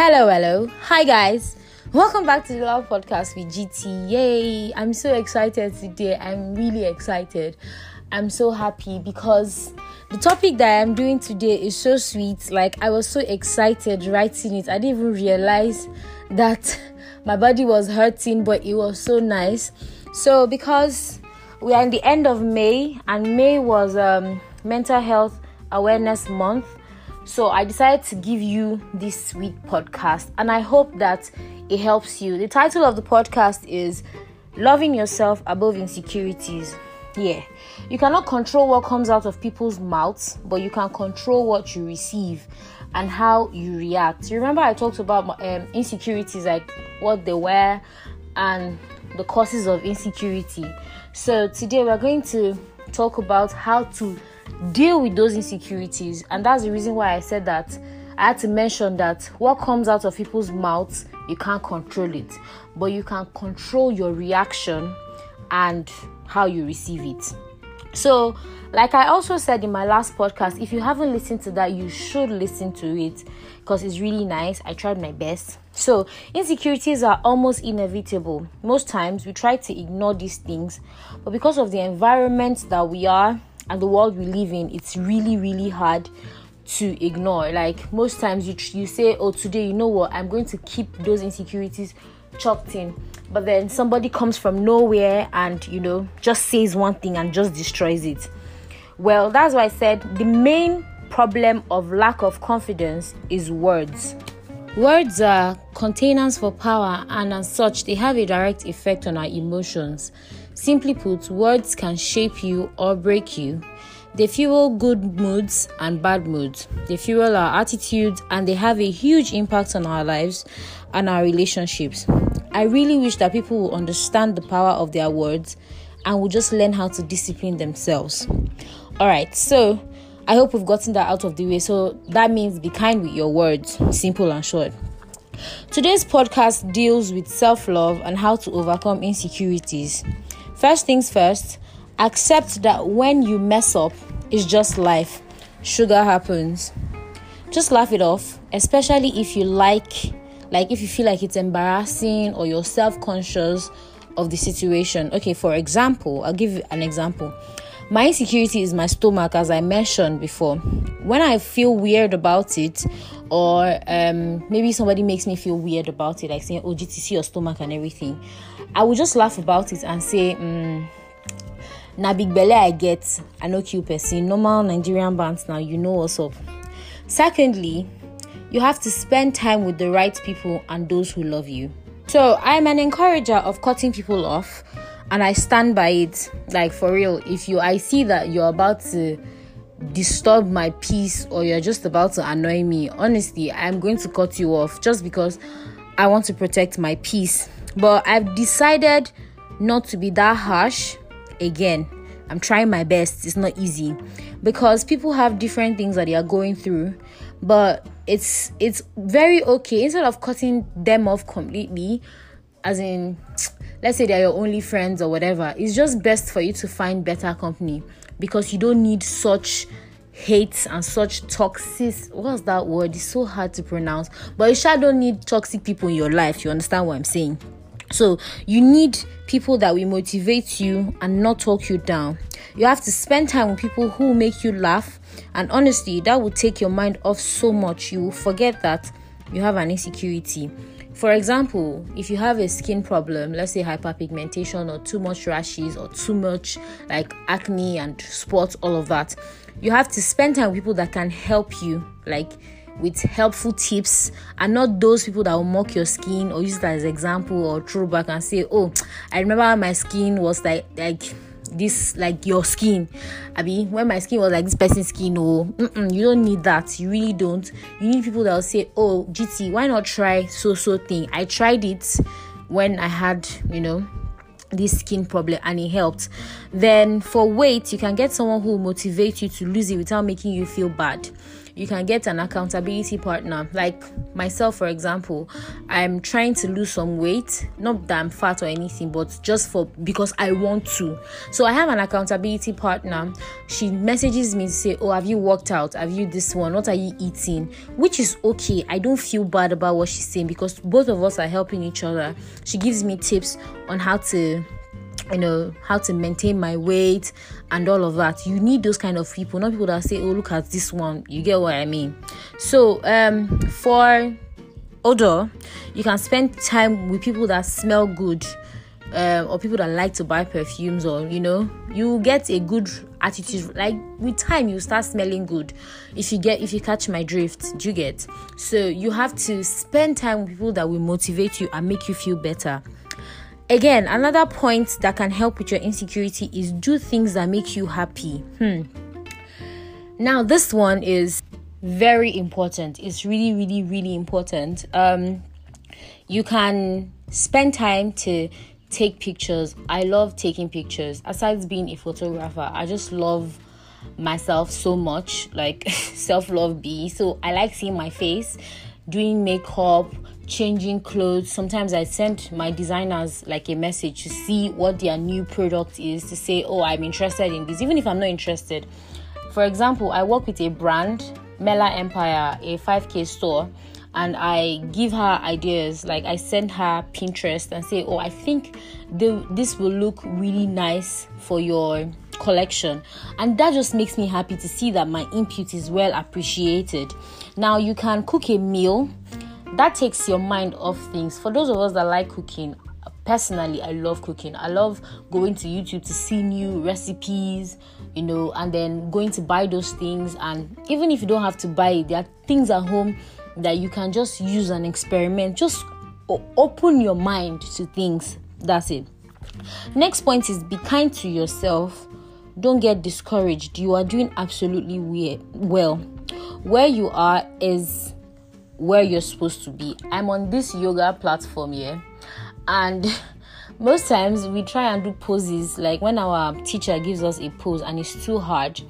Hello, hello. Hi, guys. Welcome back to the Love Podcast with GT. Yay! I'm so excited today. I'm really excited. I'm so happy because the topic that I'm doing today is so sweet. Like, I was so excited writing it. I didn't even realize that my body was hurting, but it was so nice. So, because we are in the end of May, and May was um, Mental Health Awareness Month. So I decided to give you this sweet podcast, and I hope that it helps you. The title of the podcast is Loving Yourself Above Insecurities. Yeah, you cannot control what comes out of people's mouths, but you can control what you receive and how you react. You remember I talked about um, insecurities, like what they were and the causes of insecurity. So today we're going to talk about how to deal with those insecurities. And that's the reason why i said that i had to mention that what comes out of people's mouths you can't control it. But you can control your reaction and how you receive it. So like i also said in my last podcast if you haven't listened to that you should listen to it because it's really nice. I tried my best. So insecurities are almost inevitable. Most times we try to ignore these things but because of the environment that we are and the world we live in, it's really, really hard to ignore. Like most times, you you say, "Oh, today, you know what? I'm going to keep those insecurities chopped in," but then somebody comes from nowhere and you know just says one thing and just destroys it. Well, that's why I said the main problem of lack of confidence is words. Words are containers for power, and as such, they have a direct effect on our emotions. Simply put, words can shape you or break you. They fuel good moods and bad moods. They fuel our attitudes and they have a huge impact on our lives and our relationships. I really wish that people will understand the power of their words and will just learn how to discipline themselves. All right, so I hope we've gotten that out of the way. So that means be kind with your words, simple and short. Today's podcast deals with self love and how to overcome insecurities. First things first, accept that when you mess up, it's just life. Sugar happens. Just laugh it off, especially if you like, like if you feel like it's embarrassing or you're self conscious of the situation. Okay, for example, I'll give you an example. My insecurity is my stomach, as I mentioned before. When I feel weird about it, or um, maybe somebody makes me feel weird about it, like saying, "Oh, GTC, your stomach and everything," I would just laugh about it and say, mm, "Na big belly I get, I know cute person. Normal Nigerian bands now, you know what's up." Secondly, you have to spend time with the right people and those who love you. So I'm an encourager of cutting people off and I stand by it. Like for real, if you I see that you're about to disturb my peace or you're just about to annoy me, honestly, I'm going to cut you off just because I want to protect my peace. But I've decided not to be that harsh again. I'm trying my best. It's not easy because people have different things that they are going through, but it's it's very okay instead of cutting them off completely as in let's say they're your only friends or whatever, it's just best for you to find better company because you don't need such hate and such toxic what's that word? It's so hard to pronounce, but you sure don't need toxic people in your life. You understand what I'm saying? So you need people that will motivate you and not talk you down. You have to spend time with people who make you laugh, and honestly, that will take your mind off so much. You will forget that you have an insecurity. For example, if you have a skin problem, let's say hyperpigmentation or too much rashes or too much like acne and spots, all of that, you have to spend time with people that can help you, like with helpful tips and not those people that will mock your skin or use it as example or throw back and say, Oh, I remember my skin was like like this like your skin. I mean when my skin was like this person's skin oh you don't need that. You really don't. You need people that will say oh gt why not try so so thing? I tried it when i had you know this skin problem and it helped. Then for weight you can get someone who will motivate you to lose it without making you feel bad you can get an accountability partner. Like myself, for example, I'm trying to lose some weight, not that I'm fat or anything, but just for because I want to. So I have an accountability partner. She messages me to say, Oh, have you worked out? Have you this one? What are you eating? Which is okay. I don't feel bad about what she's saying because both of us are helping each other. She gives me tips on how to you know how to maintain my weight and all of that. You need those kind of people not people that say oh look at this one. You get what i mean. So um for odor you can spend time with people that smell good um, or people that like to buy perfumes or you know you get a good attitude. Like with time you start smelling good. If you get if you catch my drift do you get? So you have to spend time with people that will motivate you and make you feel better Again, another point that can help with your insecurity is do things that make you happy. Hmm. Now, this one is very important. It's really, really, really important. Um, you can spend time to take pictures. I love taking pictures. Aside being a photographer, I just love myself so much, like self love be. So I like seeing my face, doing makeup, changing clothes. Sometimes I send my designers like a message to see what their new product is to say, oh, I'm interested in this, even if I'm not interested. For example, I work with a brand, Mela Empire, a 5K store, and I give her ideas. Like I send her Pinterest and say, oh, I think the, this will look really nice for your collection and that just makes me happy to see that my input is well appreciated now you can cook a meal that takes your mind off things. For those of us that like cooking, personally, I love cooking. I love going to YouTube to see new recipes, you know, and then going to buy those things. And even if you don't have to buy it, there are things at home that you can just use and experiment. Just open your mind to things. That's it. Next point is be kind to yourself. Don't get discouraged. You are doing absolutely well. Where you are is where you're supposed to be. I'm on this yoga platform here, and most times we try and do poses like when our teacher gives us a pose and it's too hard,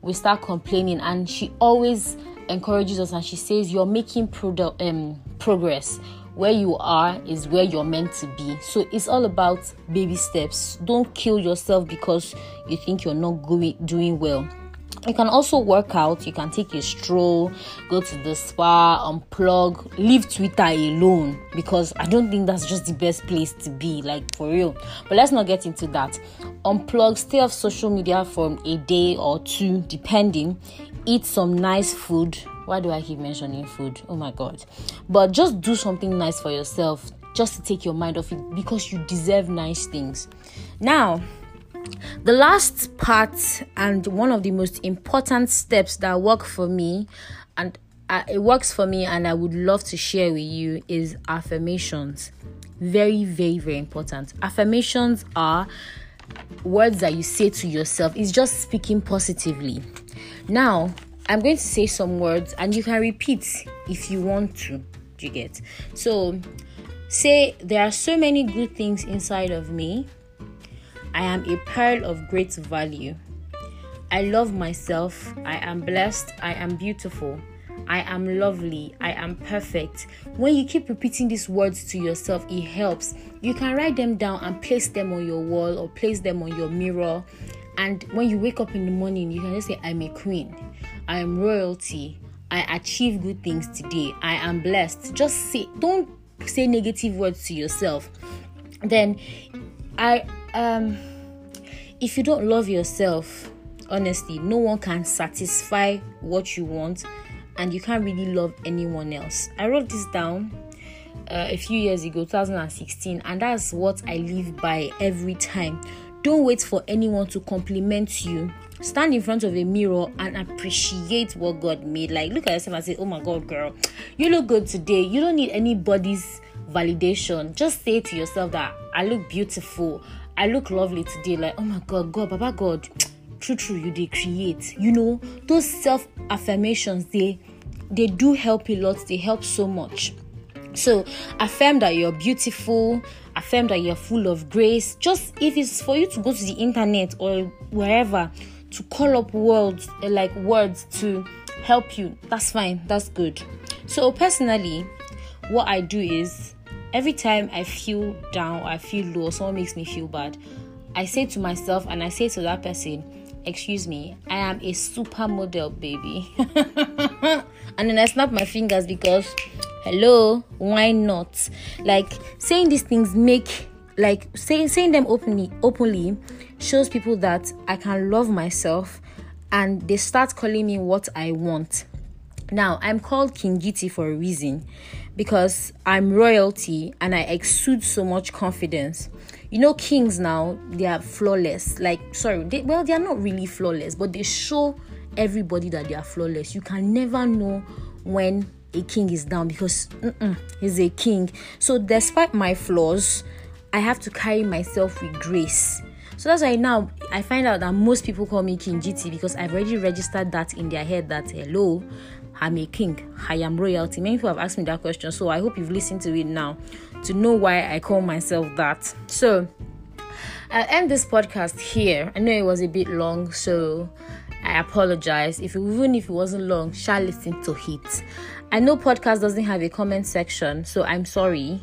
we start complaining, and she always encourages us and she says, You're making product, um, progress. Where you are is where you're meant to be. So it's all about baby steps. Don't kill yourself because you think you're not going doing well you can also work out. You can take a stroll go to the spa unplug leave twitter alone. Because i don't think that's just the best place to be like for real. But let's not get into that. Unplug stay off social media for a day or two depending. Eat some nice food. Why do i keep mentioning food? Oh my god. But just do something nice for yourself. Just to take your mind off it. Because you deserve nice things. Now the last part and one of the most important steps that work for me and uh, it works for me and I would love to share with you is affirmations. Very, very, very important. Affirmations are words that you say to yourself, it's just speaking positively. Now, I'm going to say some words and you can repeat if you want to. You get? So, say there are so many good things inside of me I am a pearl of great value. I love myself. I am blessed. I am beautiful. I am lovely. I am perfect. When you keep repeating these words to yourself, it helps. You can write them down and place them on your wall or place them on your mirror. And when you wake up in the morning, you can just say, I'm a queen. I am royalty. I achieve good things today. I am blessed. Just say, don't say negative words to yourself. Then I um if you don't love yourself honestly no one can satisfy what you want and you can't really love anyone else. I wrote this down uh, a few years ago 2016 and that's what i live by every time. Don't wait for anyone to compliment you. Stand in front of a mirror and appreciate what god made. Like look at yourself and say oh my god girl you look good today. You don't need anybody's validation. Just say to yourself that i look beautiful I look lovely today, like, oh my god, God, Baba God, true, true, you they create. You know, those self affirmations, they they do help a lot, they help so much. So affirm that you're beautiful, affirm that you're full of grace. Just if it's for you to go to the internet or wherever to call up words eh, like words to help you, that's fine, that's good. So, personally, what I do is every time I feel down or I feel low, someone makes me feel bad, I say to myself and I say to that person, Excuse me, I am a supermodel, baby. and then I snap my fingers because, hello, why not? Like saying these things make like saying saying them openly openly shows people that I can love myself and they start calling me what I want. Now, I'm called King GT for a reason because I'm royalty and I exude so much confidence. You know, kings now, they are flawless. Like, sorry, they, well, they are not really flawless, but they show everybody that they are flawless. You can never know when a king is down because he's a king. So, despite my flaws, I have to carry myself with grace. So that's why now I find out that most people call me King GT because I've already registered that in their head that hello, I'm a king, I am royalty. Many people have asked me that question, so I hope you've listened to it now to know why I call myself that. So I'll end this podcast here. I know it was a bit long, so I apologize. If even if it wasn't long, shall listen to it. I know podcast doesn't have a comment section, so I'm sorry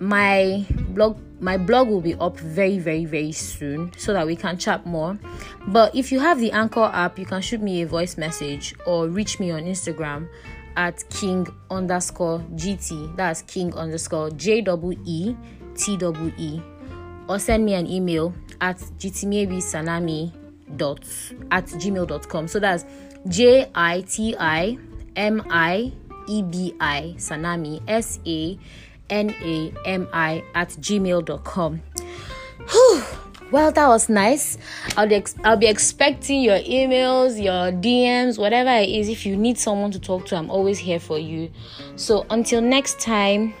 my blog my blog will be up very very very soon so that we can chat more. But if you have the anchor app you can shoot me a voice message or reach me on instagram at king underscore gt that's king underscore j w e t w e. Or send me an email at sanami dot at gmail.com so that's j i t i m i e b i sanami s a n-a-m-i at gmail.com well that was nice. I'll ex- I'll be expecting your emails your dms whatever it is. If you need someone to talk to i'm always here for you. So until next time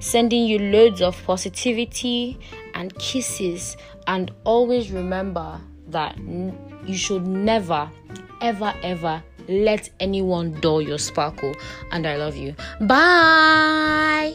sending you loads of positivity and kisses. And always remember that you should never ever ever let anyone dull your sparkle. And i love you. Bye